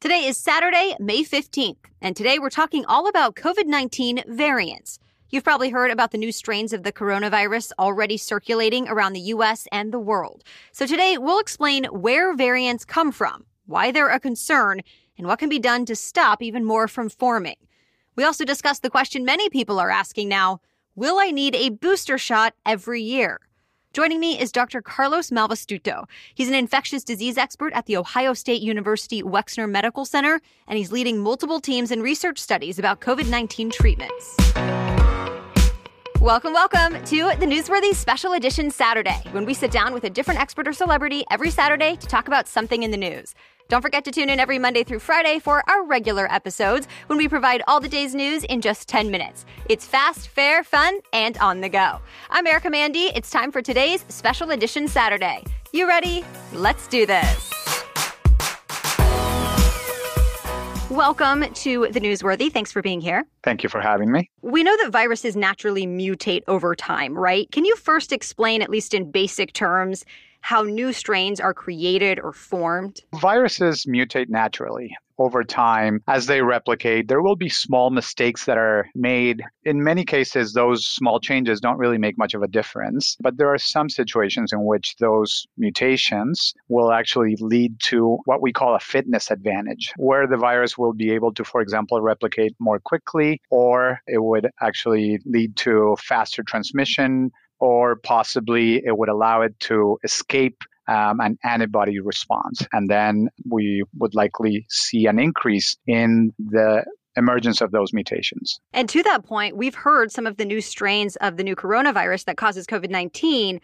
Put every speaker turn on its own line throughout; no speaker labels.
Today is Saturday, May 15th, and today we're talking all about COVID 19 variants. You've probably heard about the new strains of the coronavirus already circulating around the US and the world. So today we'll explain where variants come from, why they're a concern, and what can be done to stop even more from forming. We also discuss the question many people are asking now Will I need a booster shot every year? Joining me is Dr. Carlos Malvestutto. He's an infectious disease expert at the Ohio State University Wexner Medical Center, and he's leading multiple teams in research studies about COVID 19 treatments. Welcome, welcome to the Newsworthy Special Edition Saturday, when we sit down with a different expert or celebrity every Saturday to talk about something in the news. Don't forget to tune in every Monday through Friday for our regular episodes when we provide all the day's news in just 10 minutes. It's fast, fair, fun, and on the go. I'm Erica Mandy. It's time for today's Special Edition Saturday. You ready? Let's do this. Welcome to the Newsworthy. Thanks for being here.
Thank you for having me.
We know that viruses naturally mutate over time, right? Can you first explain, at least in basic terms, how new strains are created or formed?
Viruses mutate naturally over time as they replicate. There will be small mistakes that are made. In many cases, those small changes don't really make much of a difference. But there are some situations in which those mutations will actually lead to what we call a fitness advantage, where the virus will be able to, for example, replicate more quickly, or it would actually lead to faster transmission or possibly it would allow it to escape um, an antibody response. And then we would likely see an increase in the emergence of those mutations.
And to that point, we've heard some of the new strains of the new coronavirus that causes COVID 19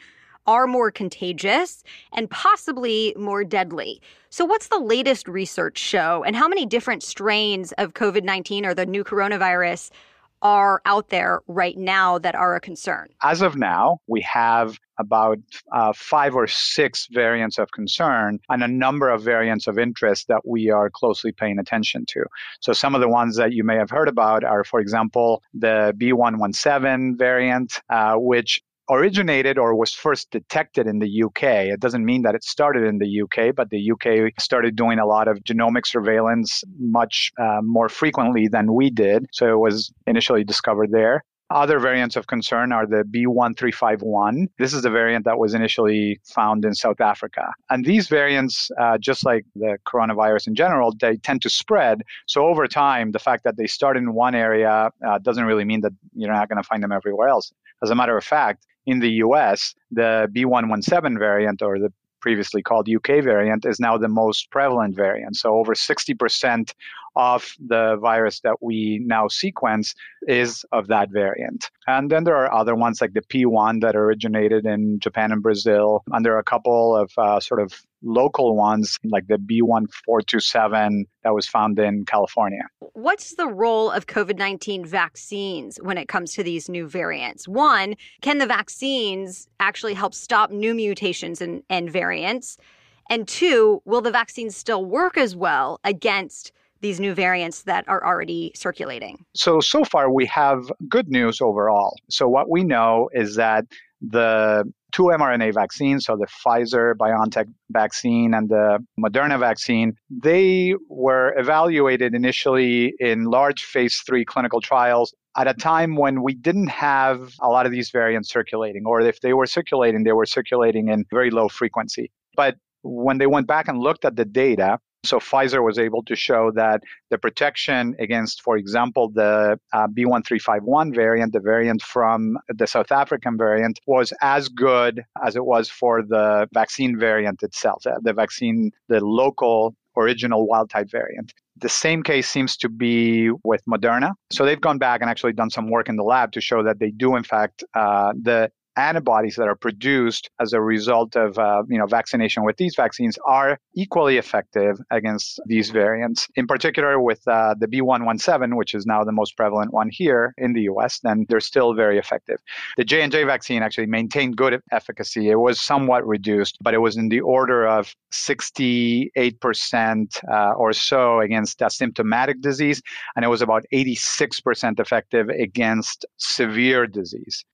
are more contagious and possibly more deadly. So, what's the latest research show, and how many different strains of COVID 19 or the new coronavirus are out there right now that are a concern?
As of now, we have about uh, five or six variants of concern and a number of variants of interest that we are closely paying attention to. So, some of the ones that you may have heard about are, for example, the B117 variant, uh, which originated or was first detected in the UK. It doesn't mean that it started in the UK, but the UK started doing a lot of genomic surveillance much uh, more frequently than we did. So it was initially discovered there. Other variants of concern are the B1351. This is the variant that was initially found in South Africa. And these variants, uh, just like the coronavirus in general, they tend to spread. So over time, the fact that they start in one area uh, doesn't really mean that you're not going to find them everywhere else. As a matter of fact, in the US, the B117 variant or the previously called UK variant is now the most prevalent variant. So over 60% of the virus that we now sequence is of that variant. And then there are other ones like the P1 that originated in Japan and Brazil. And there are a couple of uh, sort of local ones like the B1427 that was found in California.
What's the role of COVID 19 vaccines when it comes to these new variants? One, can the vaccines actually help stop new mutations and, and variants? And two, will the vaccines still work as well against these new variants that are already circulating?
So, so far we have good news overall. So, what we know is that the two mRNA vaccines, so the Pfizer BioNTech vaccine and the Moderna vaccine, they were evaluated initially in large phase three clinical trials at a time when we didn't have a lot of these variants circulating, or if they were circulating, they were circulating in very low frequency. But when they went back and looked at the data, so Pfizer was able to show that the protection against, for example, the uh, B1351 variant, the variant from the South African variant, was as good as it was for the vaccine variant itself, uh, the vaccine, the local original wild type variant. The same case seems to be with Moderna. So they've gone back and actually done some work in the lab to show that they do, in fact, uh, the antibodies that are produced as a result of uh, you know vaccination with these vaccines are equally effective against these variants. In particular, with uh, the B117, which is now the most prevalent one here in the U.S., then they're still very effective. The J and J vaccine actually maintained good efficacy. It was somewhat reduced, but it was in the order of 68% uh, or so against asymptomatic disease, and it was about 86% effective against severe disease.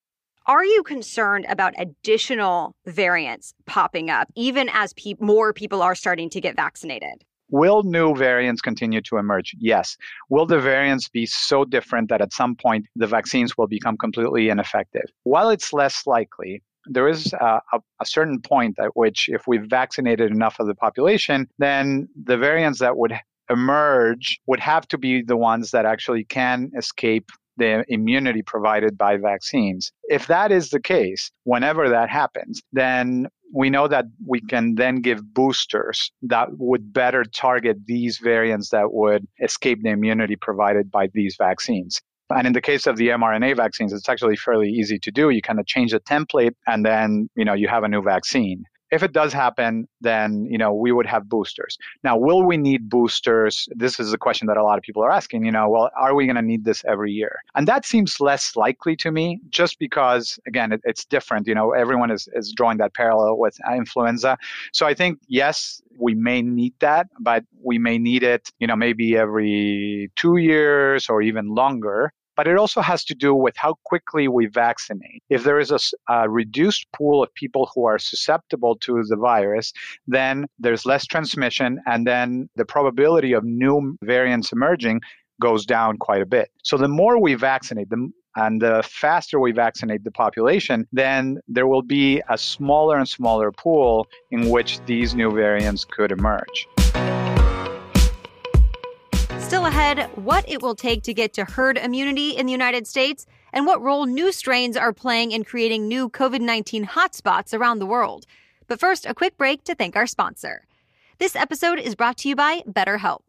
Are you concerned about additional variants popping up, even as pe- more people are starting to get vaccinated?
Will new variants continue to emerge? Yes. Will the variants be so different that at some point the vaccines will become completely ineffective? While it's less likely, there is a, a, a, certain point at which, if we've vaccinated enough of the population, then the variants that would emerge would have to be the ones that actually can escape the immunity provided by vaccines. If that is the case, whenever that happens, then we know that we can then give boosters that would better target these variants that would escape the immunity provided by these vaccines. And in the case of the mRNA vaccines, it's actually fairly easy to do. You kind of change the template and then, you know, you have a new vaccine if it does happen, then you know we would have boosters. Now, will we need boosters? This is a question that a lot of people are asking. You know, well, are we going to need this every year? And that seems less likely to me, just because again, it, it's different. You know, everyone is is drawing that parallel with influenza. So I think yes, we may need that, but we may need it. You know, maybe every two years or even longer but it also has to do with how quickly we vaccinate. If there is a, a, reduced pool of people who are susceptible to the virus, then there's less transmission, and then the probability of new variants emerging goes down quite a bit. So the more we vaccinate, the and the faster we vaccinate the population, then there will be a smaller and smaller pool in which these new variants could emerge.
What it will take to get to herd immunity in the United States and what role new strains are playing in creating new COVID 19 hotspots around the world. But first, a quick break to thank our sponsor. This episode is brought to you by BetterHelp.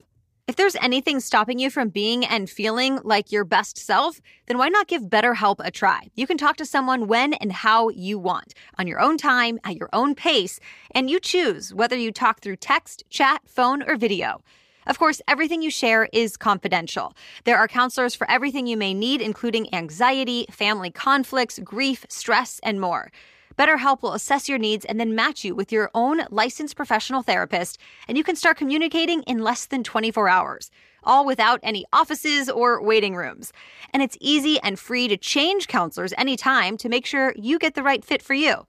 If there's anything stopping you from being and feeling like your best self, then why not give BetterHelp a try? You can talk to someone when and how you want, on your own time, at your own pace, and you choose whether you talk through text, chat, phone, or video. Of course, everything you share is confidential. There are counselors for everything you may need, including anxiety, family conflicts, grief, stress, and more. BetterHelp will assess your needs and then match you with your own licensed professional therapist, and you can start communicating in less than 24 hours, all without any offices or waiting rooms. And it's easy and free to change counselors anytime to make sure you get the right fit for you.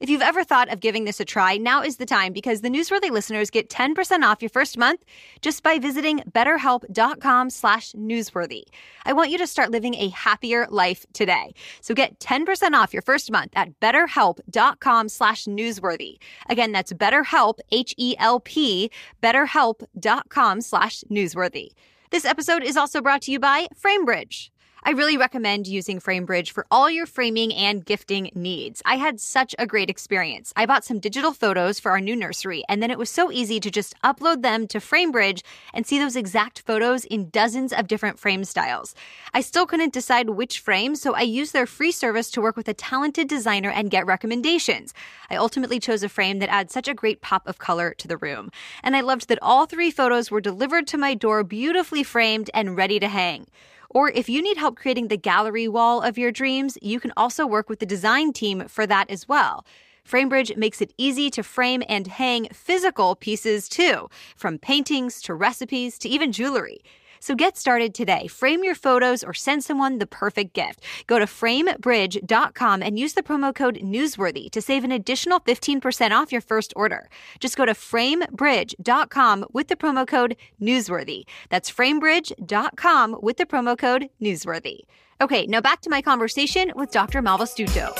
If you've ever thought of giving this a try, now is the time because the Newsworthy listeners get 10% off your first month just by visiting betterhelp.com slash newsworthy. I want you to start living a happier life today. So get 10% off your first month at betterhelp.com slash newsworthy. Again, that's betterhelp, H-E-L-P, betterhelp.com slash newsworthy. This episode is also brought to you by FrameBridge. I really recommend using FrameBridge for all your framing and gifting needs. I had such a great experience. I bought some digital photos for our new nursery, and then it was so easy to just upload them to FrameBridge and see those exact photos in dozens of different frame styles. I still couldn't decide which frame, so I used their free service to work with a talented designer and get recommendations. I ultimately chose a frame that adds such a great pop of color to the room. And I loved that all three photos were delivered to my door beautifully framed and ready to hang. Or if you need help creating the gallery wall of your dreams, you can also work with the design team for that as well. FrameBridge makes it easy to frame and hang physical pieces too, from paintings to recipes to even jewelry. So get started today. Frame your photos or send someone the perfect gift. Go to framebridge.com and use the promo code Newsworthy to save an additional 15% off your first order. Just go to framebridge.com with the promo code Newsworthy. That's framebridge.com with the promo code Newsworthy. Okay, now back to my conversation with Dr. Malvestutto.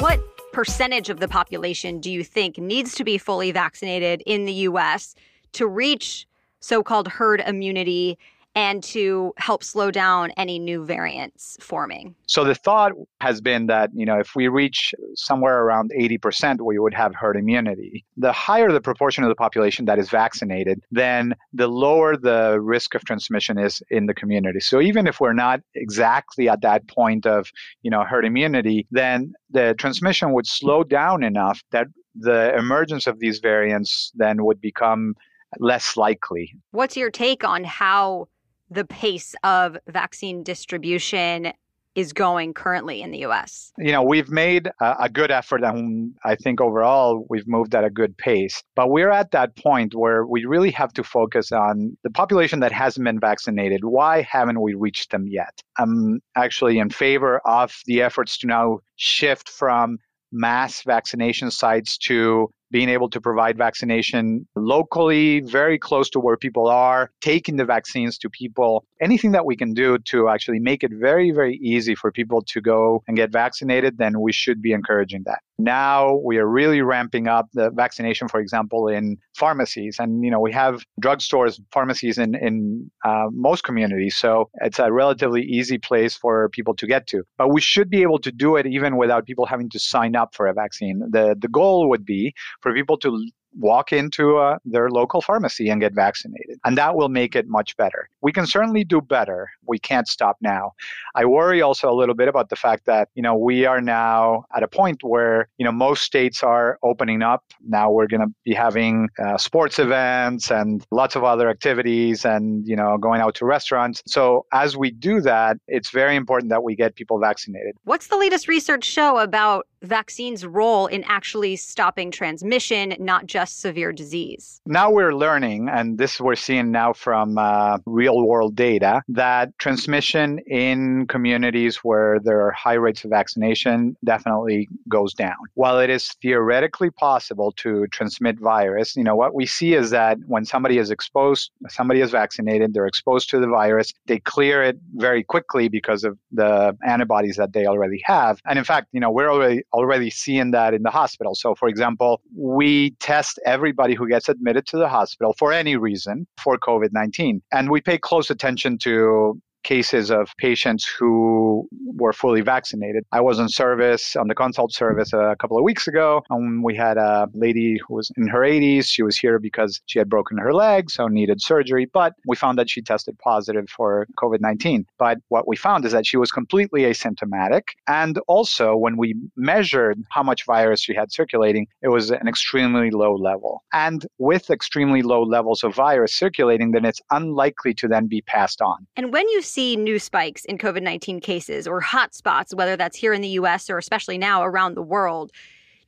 What percentage of the population do you think needs to be fully vaccinated in the US to reach so called herd immunity? and to help slow down any new variants forming?
So the thought has been that, you know, if we reach somewhere around 80%, we would have herd immunity. The higher the proportion of the population that is vaccinated, then the lower the risk of transmission is in the community. So even if we're not exactly at that point of, you know, herd immunity, then the transmission would slow down enough that the emergence of these variants then would become less likely.
What's your take on how the pace of vaccine distribution is going currently in the US?
You know, we've made a, a, good effort and I think overall we've moved at a good pace. But we're at that point where we really have to focus on the population that hasn't been vaccinated. Why haven't we reached them yet? I'm actually in favor of the efforts to now shift from mass vaccination sites to being able to provide vaccination locally, very close to where people are, taking the vaccines to people, anything that we can do to actually make it very, very easy for people to go and get vaccinated, then we should be encouraging that. Now we are really ramping up the vaccination, for example, in pharmacies. And, you know, we have drugstores, pharmacies in, in uh, most communities. So it's a relatively easy place for people to get to. But we should be able to do it even without people having to sign up for a vaccine. The, the goal would be for people to walk into uh, their local pharmacy and get vaccinated. And that will make it much better. We can certainly do better. We can't stop now. I worry also a little bit about the fact that, you know, we are now at a point where, you know, most states are opening up. Now we're going to be having uh, sports events and lots of other activities and, you know, going out to restaurants. So as we do that, it's very important that we get people vaccinated.
What's the latest research show about vaccines' role in actually stopping transmission, not just severe disease?
Now we're learning, and this we're seeing now from uh, real world data, that transmission in communities where there are high rates of vaccination definitely goes down. While it is theoretically possible to transmit virus, you know, what we see is that when somebody is exposed, somebody is vaccinated, they're exposed to the virus, they clear it very quickly because of the antibodies that they already have. And in fact, you know, we're already already seeing that in the hospital. So, for example, we test everybody who gets admitted to the hospital for any reason for COVID 19. And we pay close attention to cases of patients who were fully vaccinated. I was on service on the consult service uh, a couple of weeks ago, and we had a lady who was in her 80s. She was here because she had broken her leg, so needed surgery, but we found that she tested positive for COVID 19. But what we found is that she was completely asymptomatic. And also, when we measured how much virus she had circulating, it was an extremely low level. And with extremely low levels of virus circulating, then it's unlikely to then be passed on.
And when you see new spikes in COVID 19 cases or hotspots, whether that's here in the US or especially now around the world,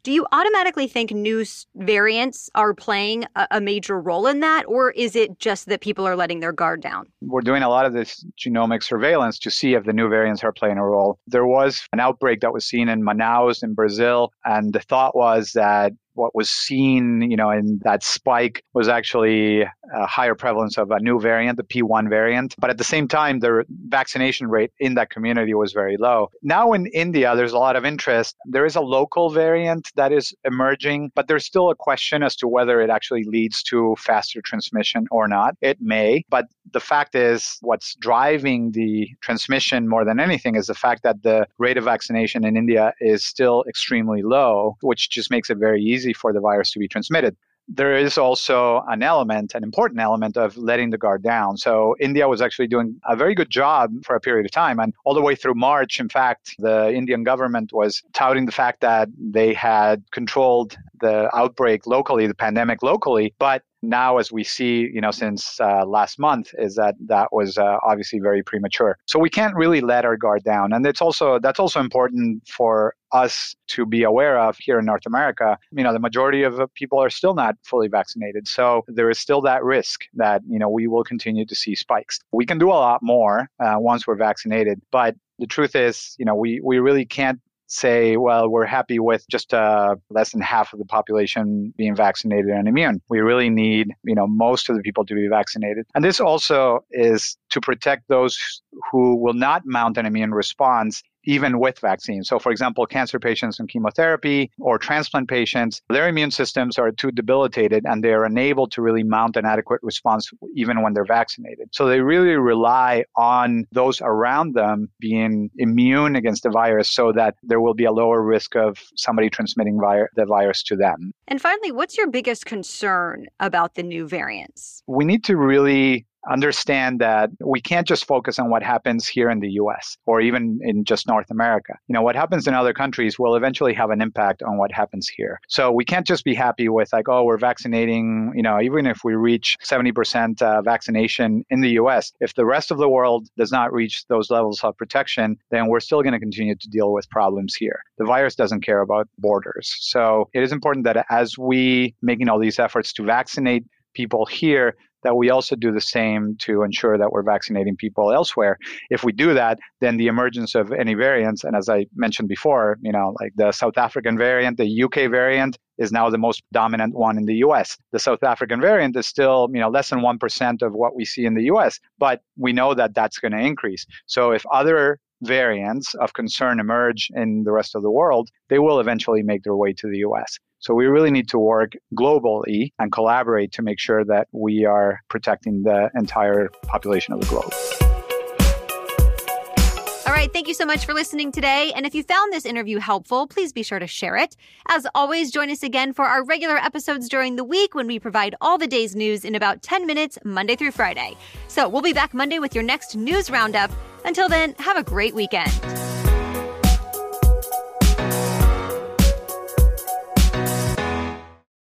do you automatically think new variants are playing a, a, major role in that, or is it just that people are letting their guard down?
We're doing a lot of this genomic surveillance to see if the new variants are playing a role. There was an outbreak that was seen in Manaus in Brazil, and the thought was that what was seen, you know, in that spike was actually a higher prevalence of a new variant, the P1 variant. But at the same time, the vaccination rate in that community was very low. Now in India, there's a lot of interest. There is a local variant that is emerging, but there's still a question as to whether it actually leads to faster transmission or not. It may, but the fact is what's driving the transmission more than anything is the fact that the rate of vaccination in India is still extremely low, which just makes it very easy easy for the virus to be transmitted. There is also an element, an important element of letting the guard down. So India was actually doing a very good job for a period of time. And all the way through March, in fact, the Indian government was touting the fact that they had controlled the outbreak locally, the pandemic locally, but now as we see you know since uh, last month is that that was uh, obviously very premature. So we can't really let our guard down. And it's also that's also important for us to be aware of here in north america. You know the majority of people are still not fully vaccinated. So there is still that risk that you know we will continue to see spikes. We can do a lot more uh, once we're vaccinated. But the truth is, you know, we, we really can't say, well, we're happy with just uh, less than half of the population being vaccinated and immune. We really need, you know, most of the people to be vaccinated. And this also is to protect those who will not mount an immune response even with vaccines. So, for example, cancer patients and chemotherapy or transplant patients, their immune systems are too debilitated and they are unable to really mount an adequate response even when they're vaccinated. So, they really rely on those around them being immune against the virus so that there will be a lower risk of somebody transmitting vi- the virus to them.
And finally, what's your biggest concern about the new variants?
We need to really understand that we can't just focus on what happens here in the US or even in just North America. You know, what happens in other countries will eventually have an impact on what happens here. So we can't just be happy with like, oh, we're vaccinating, you know, even if we reach 70% uh, vaccination in the US, if the rest of the world does not reach those levels of protection, then we're still going to continue to deal with problems here. The virus doesn't care about borders. So it is important that as we making all these efforts to vaccinate people here that we also do the same to ensure that we're vaccinating people elsewhere. If we do that, then the emergence of any variants, and as I mentioned before, you know, like the South African variant, the UK variant is now the most dominant one in the US. The South African variant is still, you know, less than 1% of what we see in the US, but we know that that's going to increase. So if other variants of concern emerge in the rest of the world, they will eventually make their way to the US. So we really need to work globally and collaborate to make sure that we are protecting the entire population of the globe.
All right, thank you so much for listening today. And if you found this interview helpful, please be sure to share it. As always, join us again for our regular episodes during the week when we provide all the day's news in about 10 minutes, Monday through Friday. So we'll be back Monday with your next news roundup. Until then, have a great weekend.